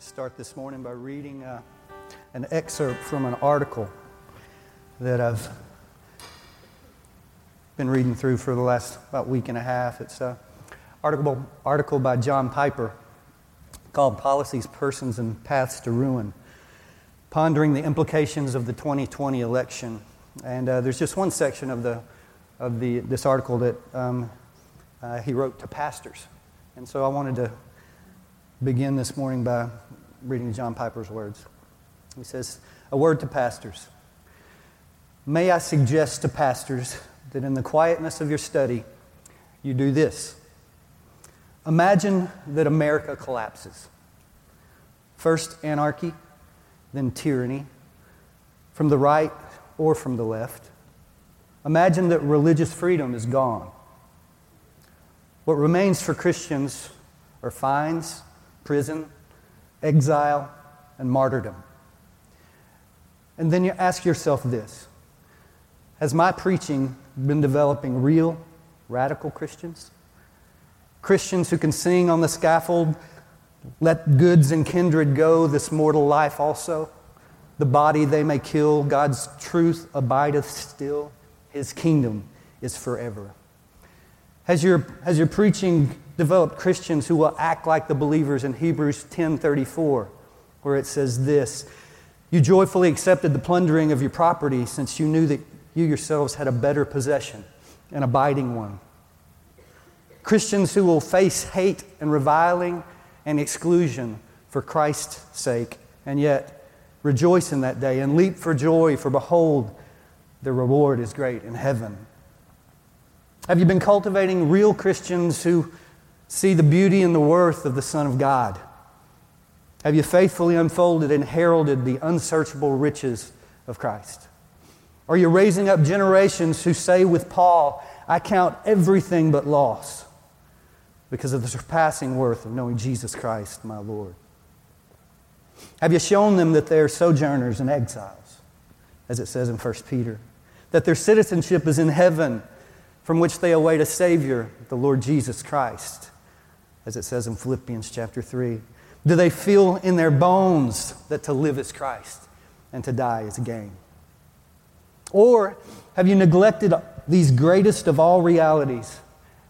Start this morning by reading uh, an excerpt from an article that I've been reading through for the last about week and a half. It's an article, article by John Piper called Policies, Persons, and Paths to Ruin, pondering the implications of the 2020 election. And uh, there's just one section of, the, of the, this article that um, uh, he wrote to pastors. And so I wanted to begin this morning by reading John Piper's words. He says, A word to pastors. May I suggest to pastors that in the quietness of your study, you do this. Imagine that America collapses. First anarchy, then tyranny, from the right or from the left. Imagine that religious freedom is gone. What remains for Christians are fines, prison, exile, and martyrdom. And then you ask yourself this Has my preaching been developing real, radical Christians? Christians who can sing on the scaffold, let goods and kindred go, this mortal life also. The body they may kill, God's truth abideth still, His kingdom is forever. Has your, has your preaching developed Christians who will act like the believers in Hebrews 10:34, where it says this, "You joyfully accepted the plundering of your property since you knew that you yourselves had a better possession, an abiding one." Christians who will face hate and reviling and exclusion for Christ's sake, and yet rejoice in that day and leap for joy, for behold, the reward is great in heaven. Have you been cultivating real Christians who see the beauty and the worth of the Son of God? Have you faithfully unfolded and heralded the unsearchable riches of Christ? Are you raising up generations who say with Paul, I count everything but loss because of the surpassing worth of knowing Jesus Christ, my Lord? Have you shown them that they are sojourners and exiles, as it says in 1 Peter? That their citizenship is in heaven from which they await a Savior, the Lord Jesus Christ, as it says in Philippians chapter 3? Do they feel in their bones that to live is Christ and to die is gain? Or have you neglected these greatest of all realities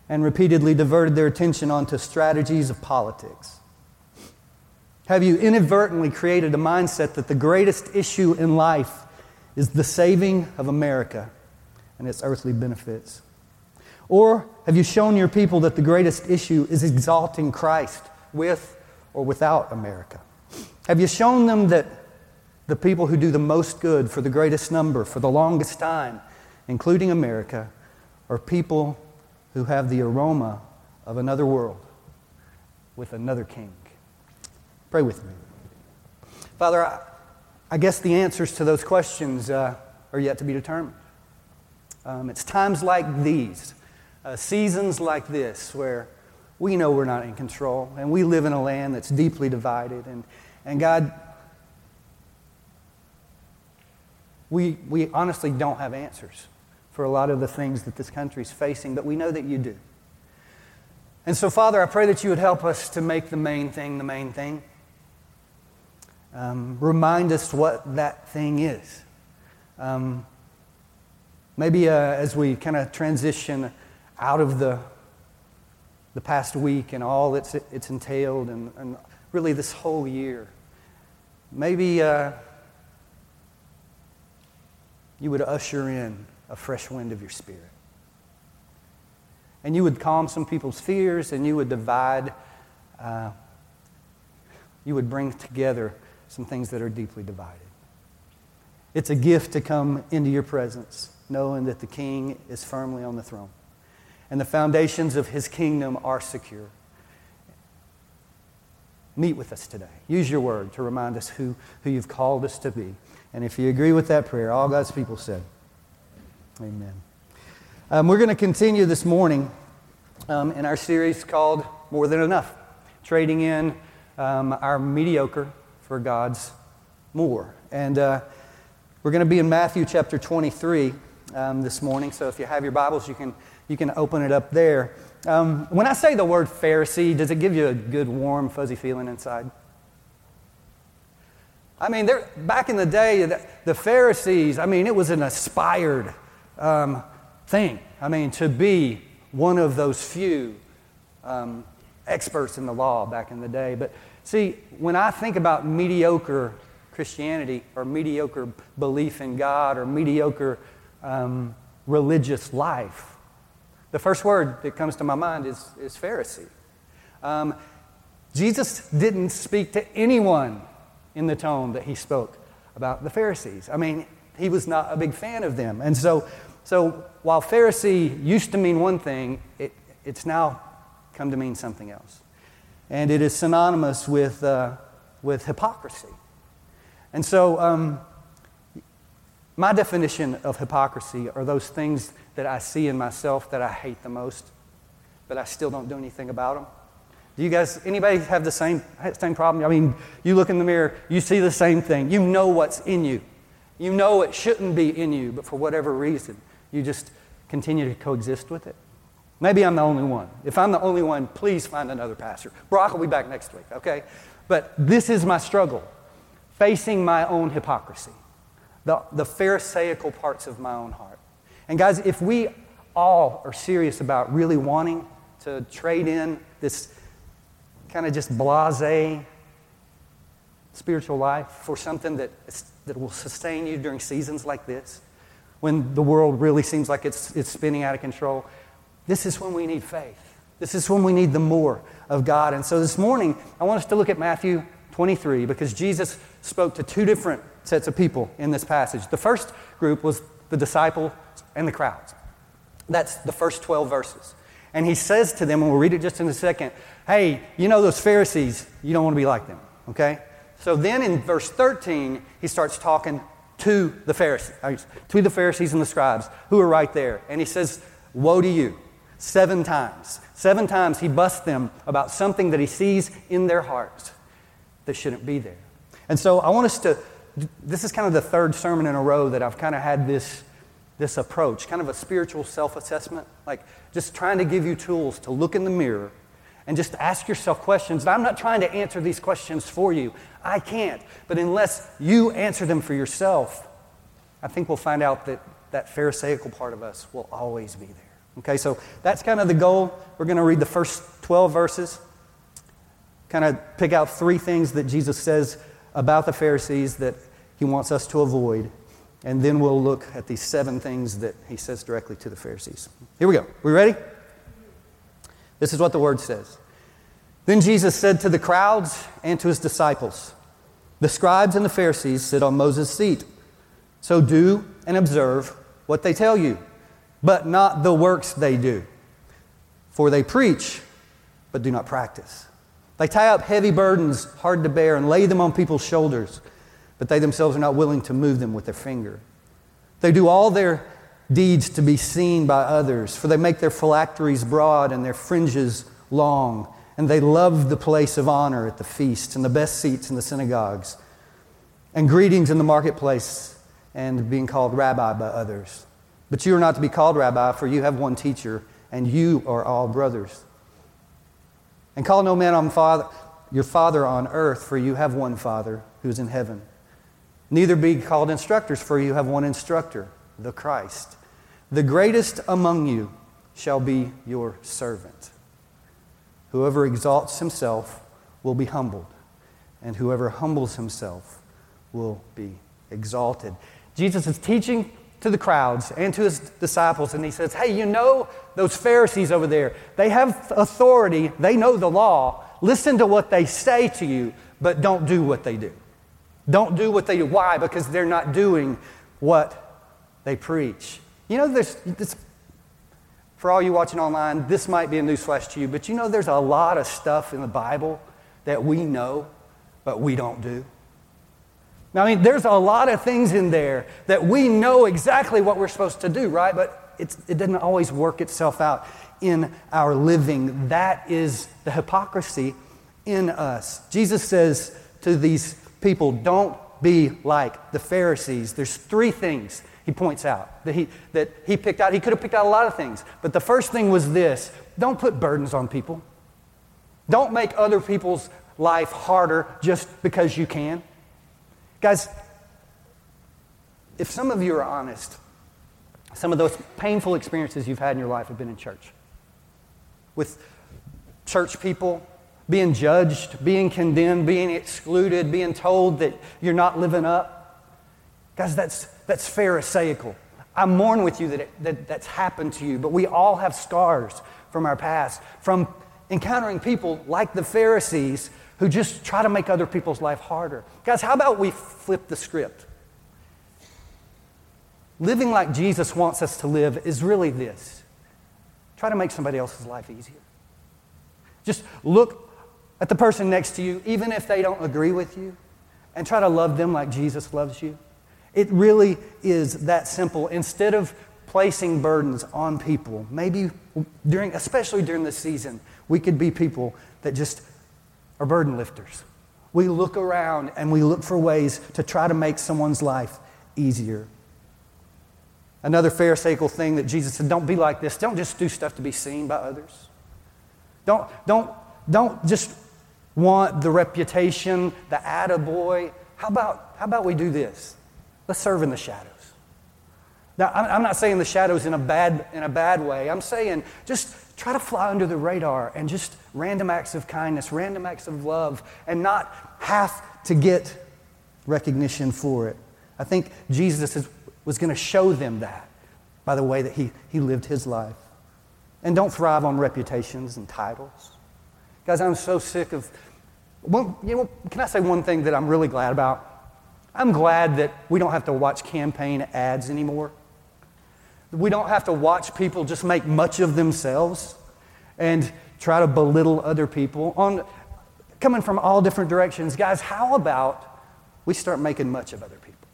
and repeatedly diverted their attention onto strategies of politics? Have you inadvertently created a mindset that the greatest issue in life is the saving of America and its earthly benefits? Or have you shown your people that the greatest issue is exalting Christ with or without America? Have you shown them that the people who do the most good for the greatest number, for the longest time, including America, are people who have the aroma of another world with another king? Pray with me. Father, I, I guess the answers to those questions uh, are yet to be determined. Um, it's times like these uh, seasons like this where we know we're not in control and we live in a land that's deeply divided. And, and God, we, we honestly don't have answers for a lot of the things that this country is facing, but we know that you do. And so, Father, I pray that you would help us to make the main thing the main thing. Um, remind us what that thing is. Um, maybe uh, as we kind of transition out of the, the past week and all it's, it's entailed and, and really this whole year. Maybe uh, you would usher in a fresh wind of your spirit. And you would calm some people's fears and you would divide, uh, you would bring together some things that are deeply divided. It's a gift to come into your presence, knowing that the King is firmly on the throne and the foundations of his kingdom are secure. Meet with us today. Use your word to remind us who, who you've called us to be. And if you agree with that prayer, all God's people said, Amen. Um, we're going to continue this morning um, in our series called More Than Enough, trading in um, our mediocre for God's more. And uh, we're going to be in Matthew chapter 23 um, this morning. So if you have your Bibles, you can you can open it up there. Um, when I say the word Pharisee, does it give you a good, warm, fuzzy feeling inside? I mean, back in the day, the, the, Pharisees, I mean, it was an aspired um, thing. I mean, to be one of those few um, experts in the law back in the day. But see, when I think about mediocre Christianity or mediocre belief in God or mediocre um, religious life, the first word that comes to my mind is, is Pharisee. Um, Jesus didn't speak to anyone in the tone that he spoke about the Pharisees. I mean, he was not a big fan of them. And so, so while Pharisee used to mean one thing, it, it's now come to mean something else. And it is synonymous with, uh, with hypocrisy. And so, um, my definition of hypocrisy are those things that I see in myself that I hate the most, but I still don't do anything about them. Do you guys, anybody have the same, same problem? I mean, you look in the mirror, you see the same thing. You know what's in you. You know it shouldn't be in you, but for whatever reason, you just continue to coexist with it. Maybe I'm the only one. If I'm the only one, please find another pastor. Brock will be back next week, okay? But this is my struggle facing my own hypocrisy, the, the Pharisaical parts of my own heart. And guys, if we all are serious about really wanting to trade in this kind of just blase spiritual life for something that, that will sustain you during seasons like this, when the world really seems like it's, it's spinning out of control, this is when we need faith. This is when we need the more of God. And so this morning, I want us to look at Matthew 23 because Jesus spoke to two different sets of people in this passage. The first group was the disciples and the crowds. That's the first 12 verses. And he says to them, and we'll read it just in a second, hey, you know those Pharisees, you don't want to be like them, okay? So then in verse 13, he starts talking to the Pharisees, uh, to the Pharisees and the scribes who are right there. And he says, Woe to you. Seven times. Seven times he busts them about something that he sees in their hearts that shouldn't be there. And so I want us to, this is kind of the third sermon in a row that I've kind of had this, this approach, kind of a spiritual self assessment, like just trying to give you tools to look in the mirror and just ask yourself questions. And I'm not trying to answer these questions for you. I can't. But unless you answer them for yourself, I think we'll find out that that Pharisaical part of us will always be there. Okay, so that's kind of the goal. We're going to read the first 12 verses, kind of pick out three things that Jesus says about the Pharisees that he wants us to avoid. And then we'll look at these seven things that he says directly to the Pharisees. Here we go. We ready? This is what the word says. Then Jesus said to the crowds and to his disciples, The scribes and the Pharisees sit on Moses' seat. So do and observe what they tell you, but not the works they do. For they preach, but do not practice. They tie up heavy burdens, hard to bear, and lay them on people's shoulders, but they themselves are not willing to move them with their finger. They do all their deeds to be seen by others, for they make their phylacteries broad and their fringes long, and they love the place of honor at the feast and the best seats in the synagogues, and greetings in the marketplace, and being called rabbi by others. But you are not to be called rabbi, for you have one teacher, and you are all brothers. And call no man on father, your father on earth, for you have one father who is in heaven. Neither be called instructors, for you have one instructor, the Christ. The greatest among you shall be your servant. Whoever exalts himself will be humbled, and whoever humbles himself will be exalted. Jesus is teaching to the crowds and to his disciples, and he says, Hey, you know those Pharisees over there? They have authority, they know the law. Listen to what they say to you, but don't do what they do. Don't do what they do. Why? Because they're not doing what they preach. You know, there's this, for all you watching online, this might be a newsflash to you, but you know, there's a lot of stuff in the Bible that we know, but we don't do. Now, I mean, there's a lot of things in there that we know exactly what we're supposed to do, right? But it doesn't always work itself out in our living. That is the hypocrisy in us. Jesus says to these people, don't be like the Pharisees. There's three things he points out that he, that he picked out. He could have picked out a lot of things, but the first thing was this don't put burdens on people. Don't make other people's life harder just because you can. Guys, if some of you are honest, some of those painful experiences you've had in your life have been in church. With church people, being judged, being condemned, being excluded, being told that you're not living up. Guys, that's, that's Pharisaical. I mourn with you that, it, that that's happened to you, but we all have scars from our past, from encountering people like the Pharisees who just try to make other people's life harder. Guys, how about we flip the script? Living like Jesus wants us to live is really this try to make somebody else's life easier. Just look at the person next to you, even if they don't agree with you, and try to love them like Jesus loves you. It really is that simple. Instead of placing burdens on people, maybe during, especially during this season, we could be people that just are burden lifters. We look around and we look for ways to try to make someone's life easier. Another Pharisaical thing that Jesus said, don't be like this. Don't just do stuff to be seen by others. Don't, don't, don't just want the reputation, the attaboy. How about, how about we do this? Let's serve in the shadows. Now, I'm not saying the shadows in a bad, in a bad way. I'm saying just try to fly under the radar and just random acts of kindness, random acts of love, and not have to get recognition for it. I think Jesus is, was going to show them that by the way that he, he lived his life. And don't thrive on reputations and titles. Guys, I'm so sick of. Well, you know, can I say one thing that I'm really glad about? I'm glad that we don't have to watch campaign ads anymore. We don't have to watch people just make much of themselves and try to belittle other people on coming from all different directions. Guys, how about we start making much of other people?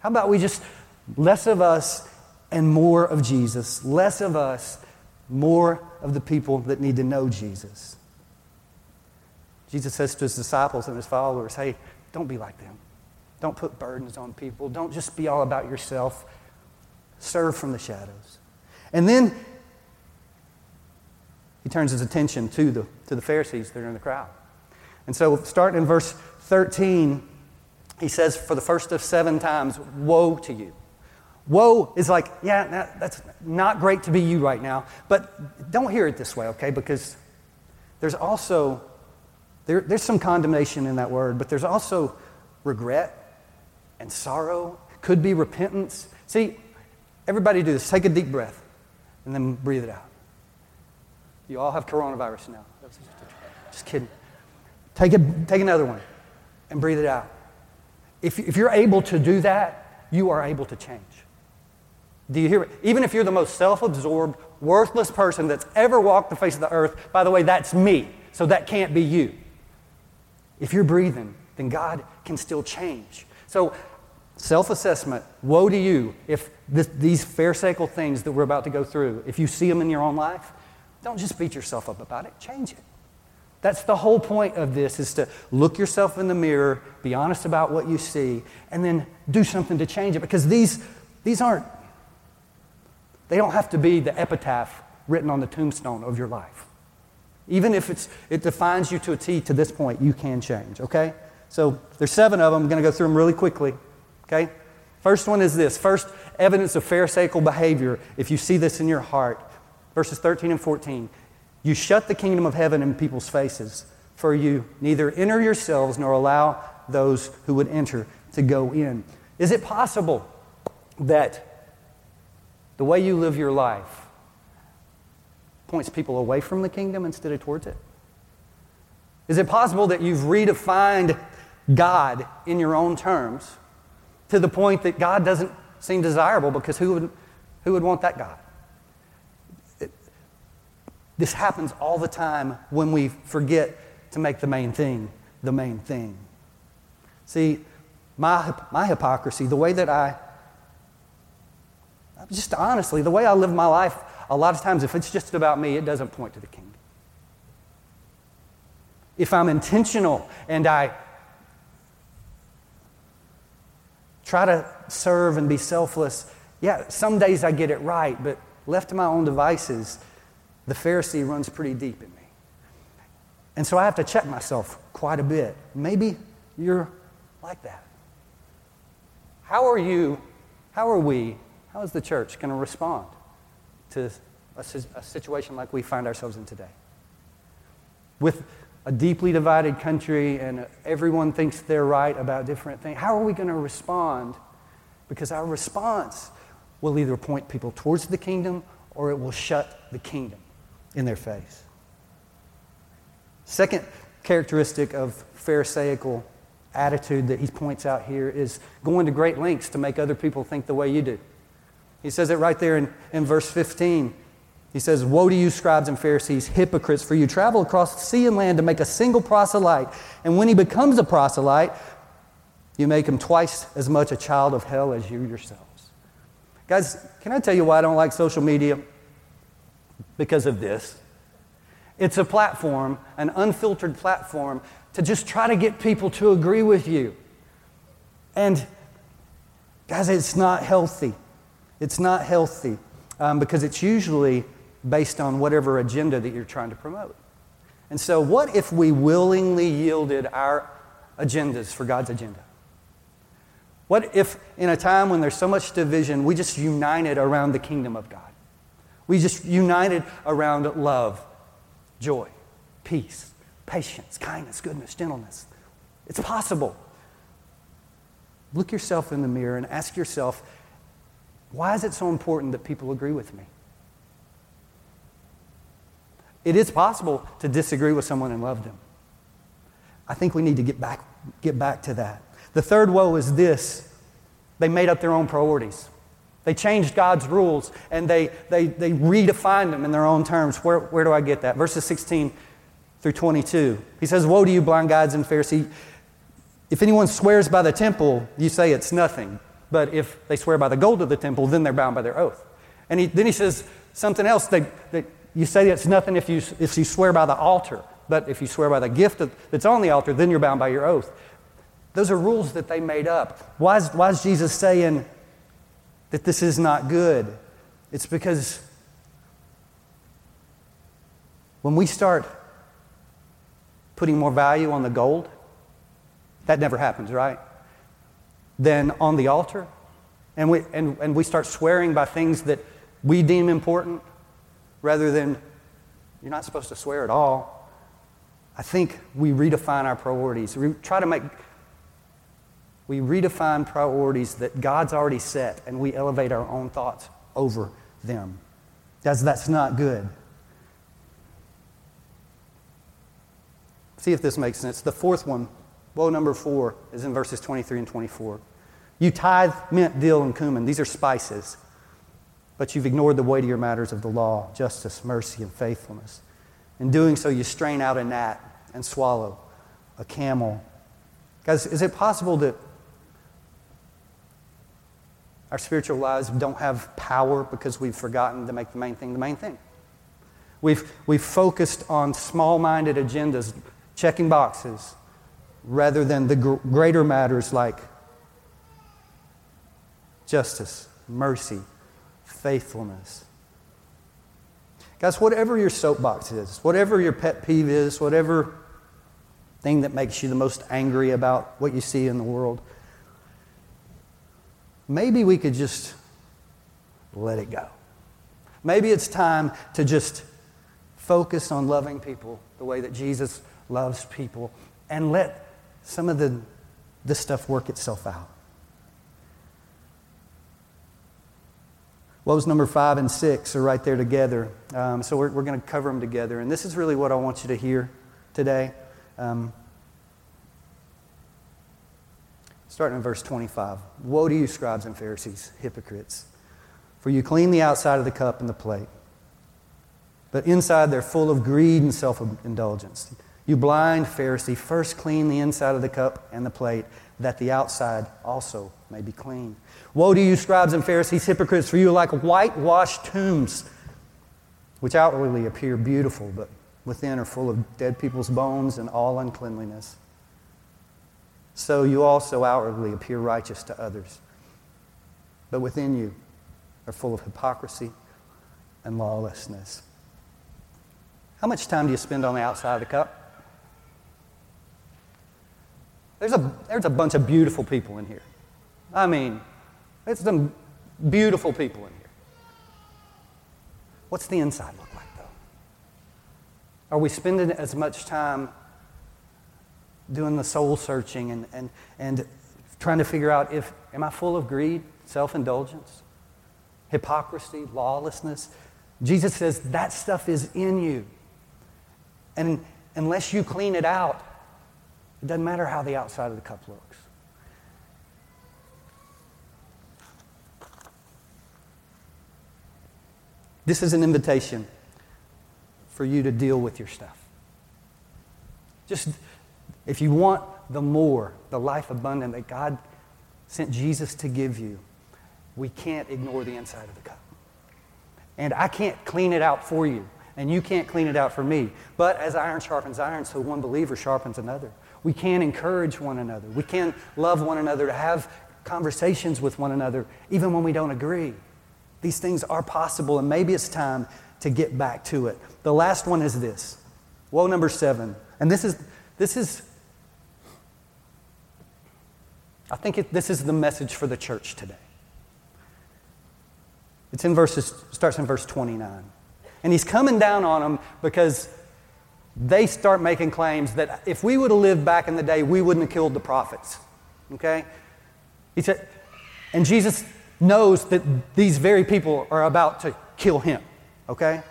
How about we just less of us and more of Jesus, less of us, more of the people that need to know Jesus. Jesus says to his disciples and his followers, hey, don't be like them. Don't put burdens on people. Don't just be all about yourself. Serve from the shadows. And then he turns his attention to the, to the Pharisees that are in the crowd. And so, starting in verse 13, he says, for the first of seven times, Woe to you. Woe is like, yeah, that's not great to be you right now. But don't hear it this way, okay? Because there's also, there, there's some condemnation in that word, but there's also regret and sorrow. Could be repentance. See, Everybody do this. Take a deep breath and then breathe it out. You all have coronavirus now. Just kidding. Take, a, take another one and breathe it out. If, if you're able to do that, you are able to change. Do you hear it? Even if you're the most self absorbed, worthless person that's ever walked the face of the earth, by the way, that's me, so that can't be you. If you're breathing, then God can still change. So Self assessment woe to you if this, these Pharisaical things that we're about to go through, if you see them in your own life, don't just beat yourself up about it, change it. That's the whole point of this is to look yourself in the mirror, be honest about what you see, and then do something to change it. Because these, these aren't, they don't have to be the epitaph written on the tombstone of your life. Even if it's, it defines you to a T to this point, you can change, okay? So there's seven of them. I'm going to go through them really quickly. Okay? First one is this first evidence of Pharisaical behavior, if you see this in your heart. Verses 13 and 14. You shut the kingdom of heaven in people's faces, for you neither enter yourselves nor allow those who would enter to go in. Is it possible that the way you live your life points people away from the kingdom instead of towards it? Is it possible that you've redefined God in your own terms? to the point that God doesn't seem desirable because who would, who would want that God? It, this happens all the time when we forget to make the main thing the main thing. See, my, my hypocrisy, the way that I, just honestly, the way I live my life, a lot of times, if it's just about me, it doesn't point to the kingdom. If I'm intentional and I try to serve and be selfless. Yeah, some days I get it right, but left to my own devices, the Pharisee runs pretty deep in me. And so I have to check myself quite a bit. Maybe you're like that. How are you, how are we, how is the church going to respond to a, a situation like we find ourselves in today? With a deeply divided country and everyone thinks they're right about different things, how are we going to respond? Because our response will either point people towards the kingdom or it will shut the kingdom in their face. Second characteristic of Pharisaical attitude that he points out here is going to great lengths to make other people think the way you do. He says it right there in, in verse 15. He says, Woe to you, scribes and Pharisees, hypocrites, for you travel across sea and land to make a single proselyte. And when he becomes a proselyte, you make him twice as much a child of hell as you yourselves. Guys, can I tell you why I don't like social media? Because of this. It's a platform, an unfiltered platform, to just try to get people to agree with you. And, guys, it's not healthy. It's not healthy um, because it's usually based on whatever agenda that you're trying to promote. And so, what if we willingly yielded our agendas for God's agenda? What if, in a time when there's so much division, we just united around the kingdom of God? We just united around love, joy, peace, patience, kindness, goodness, gentleness. It's possible. Look yourself in the mirror and ask yourself, why is it so important that people agree with me? It is possible to disagree with someone and love them. I think we need to get back, get back to that. The third woe is this they made up their own priorities. They changed God's rules and they, they, they redefined them in their own terms. Where, where do I get that? Verses 16 through 22. He says, Woe to you, blind guides and Pharisees. If anyone swears by the temple, you say it's nothing. But if they swear by the gold of the temple, then they're bound by their oath. And he, then he says something else that, that you say it's nothing if you, if you swear by the altar. But if you swear by the gift of, that's on the altar, then you're bound by your oath. Those are rules that they made up. Why is, why is Jesus saying, that this is not good. It's because when we start putting more value on the gold, that never happens, right? Then on the altar, and we, and, and we start swearing by things that we deem important rather than you're not supposed to swear at all. I think we redefine our priorities. We try to make we redefine priorities that God's already set and we elevate our own thoughts over them. That's, that's not good. See if this makes sense. The fourth one, woe number four, is in verses 23 and 24. You tithe mint, dill, and cumin. These are spices. But you've ignored the weightier matters of the law justice, mercy, and faithfulness. In doing so, you strain out a gnat and swallow a camel. Guys, is it possible that our spiritual lives don't have power because we've forgotten to make the main thing the main thing. We've, we've focused on small minded agendas, checking boxes, rather than the gr- greater matters like justice, mercy, faithfulness. Guys, whatever your soapbox is, whatever your pet peeve is, whatever thing that makes you the most angry about what you see in the world, maybe we could just let it go. Maybe it's time to just focus on loving people the way that Jesus loves people and let some of the, this stuff work itself out. Woes number five and six are right there together. Um, so we're, we're going to cover them together. And this is really what I want you to hear today. Um, Starting in verse 25. Woe to you, scribes and Pharisees, hypocrites! For you clean the outside of the cup and the plate, but inside they're full of greed and self indulgence. You blind Pharisee, first clean the inside of the cup and the plate, that the outside also may be clean. Woe to you, scribes and Pharisees, hypocrites, for you are like whitewashed tombs, which outwardly appear beautiful, but within are full of dead people's bones and all uncleanliness so you also outwardly appear righteous to others. But within you are full of hypocrisy and lawlessness. How much time do you spend on the outside of the cup? There's a, there's a bunch of beautiful people in here. I mean, it's some beautiful people in here. What's the inside look like, though? Are we spending as much time doing the soul searching and, and, and trying to figure out if, am I full of greed, self indulgence, hypocrisy, lawlessness? Jesus says that stuff is in you. And unless you clean it out, doesn't matter how the outside of the cup looks. This is an invitation for you to deal with your stuff. Just if you want the more, the life abundant that God sent Jesus to give you, we can't ignore the inside of the cup. And I can't clean it out for you, and you can't clean it out for me. But as iron sharpens iron, so one believer sharpens another. We can encourage one another. We can love one another, to have conversations with one another, even when we don't agree. These things are possible, and maybe it's time to get back to it. The last one is this. Woe number seven. And this is, this is I think it, this is the message for the church today. It's in verses, starts in verse 29. And he's coming down on them because they start making claims that if we would have lived back in the day, we wouldn't have killed the prophets. Okay? He said, and Jesus knows that these very people are about to kill him. Okay?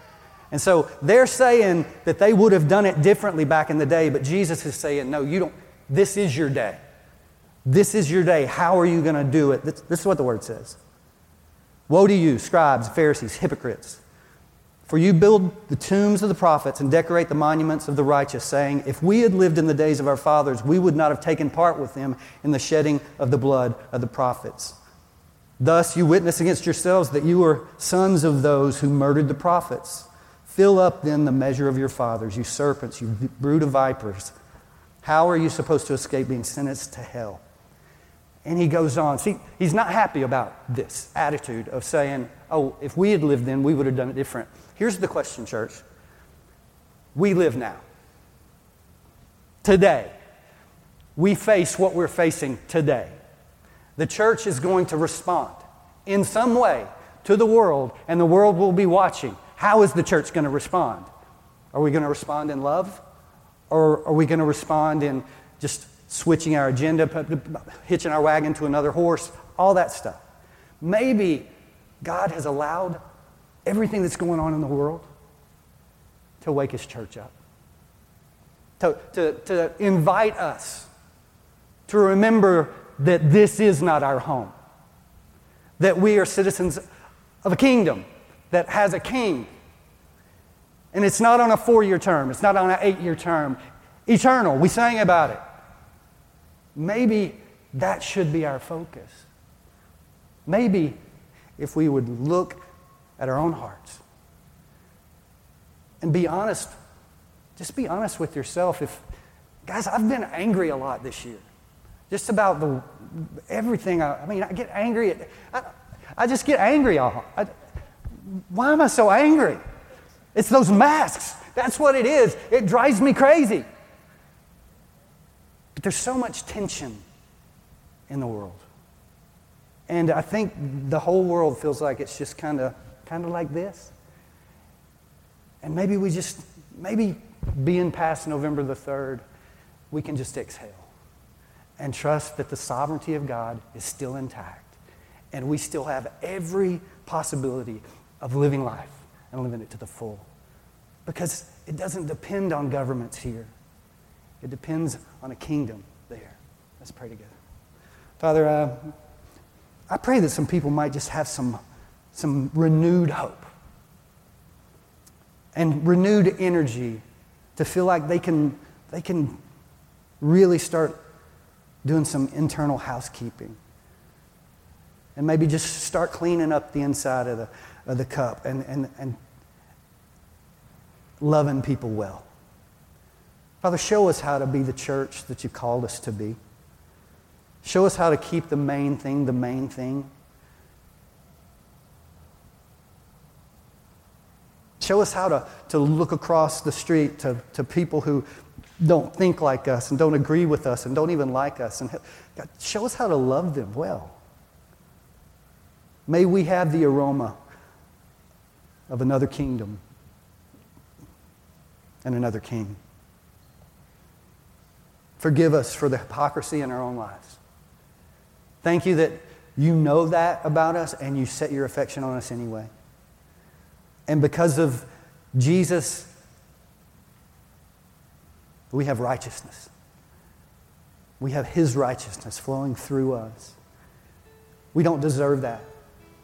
And so they're saying that they would have done it differently back in the day, but Jesus is saying, no, you don't. This is your day. This is your day. How are you going to do it? This, this, is what the word says. Woe to you, scribes, Pharisees, hypocrites! For you build the tombs of the prophets and decorate the monuments of the righteous, saying, If we had lived in the days of our fathers, we would not have taken part with them in the shedding of the blood of the prophets. Thus you witness against yourselves that you are sons of those who murdered the prophets. Fill up then the measure of your fathers, you serpents, you brood of vipers. How are you supposed to escape being sentenced to hell? And he goes on. See, he's not happy about this attitude of saying, oh, if we had lived then, we would have done it different. Here's the question, church. We live now. Today. We face what we're facing today. The church is going to respond in some way to the world, and the world will be watching. How is the church going to respond? Are we going to respond in love? Or are we going to respond in just switching our agenda, hitching our wagon to another horse, all that stuff. Maybe God has allowed everything that's going on in the world to wake His church up, to, to, to invite us to remember that this is not our home, that we are citizens of a kingdom that has a king. And it's not on a four year term, it's not on an eight year term. Eternal. We sang about it. Maybe that should be our focus. Maybe if we would look at our own hearts and be honest, just be honest with yourself. If, guys, I've been angry a lot this year. Just about the, everything. I, I mean, I get angry at, I, I just get angry. I, why am I so angry? It's those masks. That's what it is. It drives me crazy. There's so much tension in the world. And I think the whole world feels like it's just kind of kind of like this. And maybe we just maybe being past November the 3rd, we can just exhale and trust that the sovereignty of God is still intact. And we still have every possibility of living life and living it to the full. Because it doesn't depend on governments here. It depends on a kingdom there. Let's pray together. Father, uh, I pray that some people might just have some, some renewed hope and renewed energy to feel like they can, they can really start doing some internal housekeeping. And maybe just start cleaning up the inside of the, of the cup and, and, and loving people well. Father, show us how to be the church that you called us to be. Show us how to keep the main thing the main thing. Show us how to, to look across the street to, to people who don't think like us and don't agree with us and don't even like us. And God, show us how to love them well. May we have the aroma of another kingdom and another king. Forgive us for the hypocrisy in our own lives. Thank you that you know that about us and you set your affection on us anyway. And because of Jesus, we have righteousness. We have His righteousness flowing through us. We don't deserve that.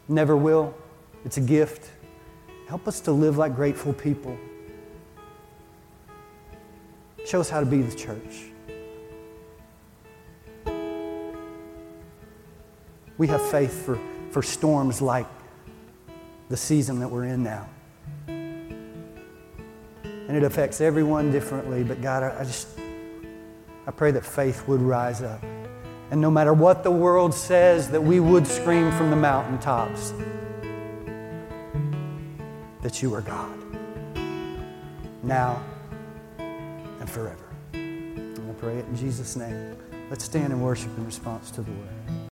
Never will. It's a gift. Help us to live like grateful people. Show us how to be the church. We have faith for, for storms like the season that we're in now. And it affects everyone differently, but God, I, I just, I pray that faith would rise up. And no matter what the world says, that we would scream from the mountaintops that you are God, now and forever. And I pray it in Jesus' name. Let's stand and worship in response to the word.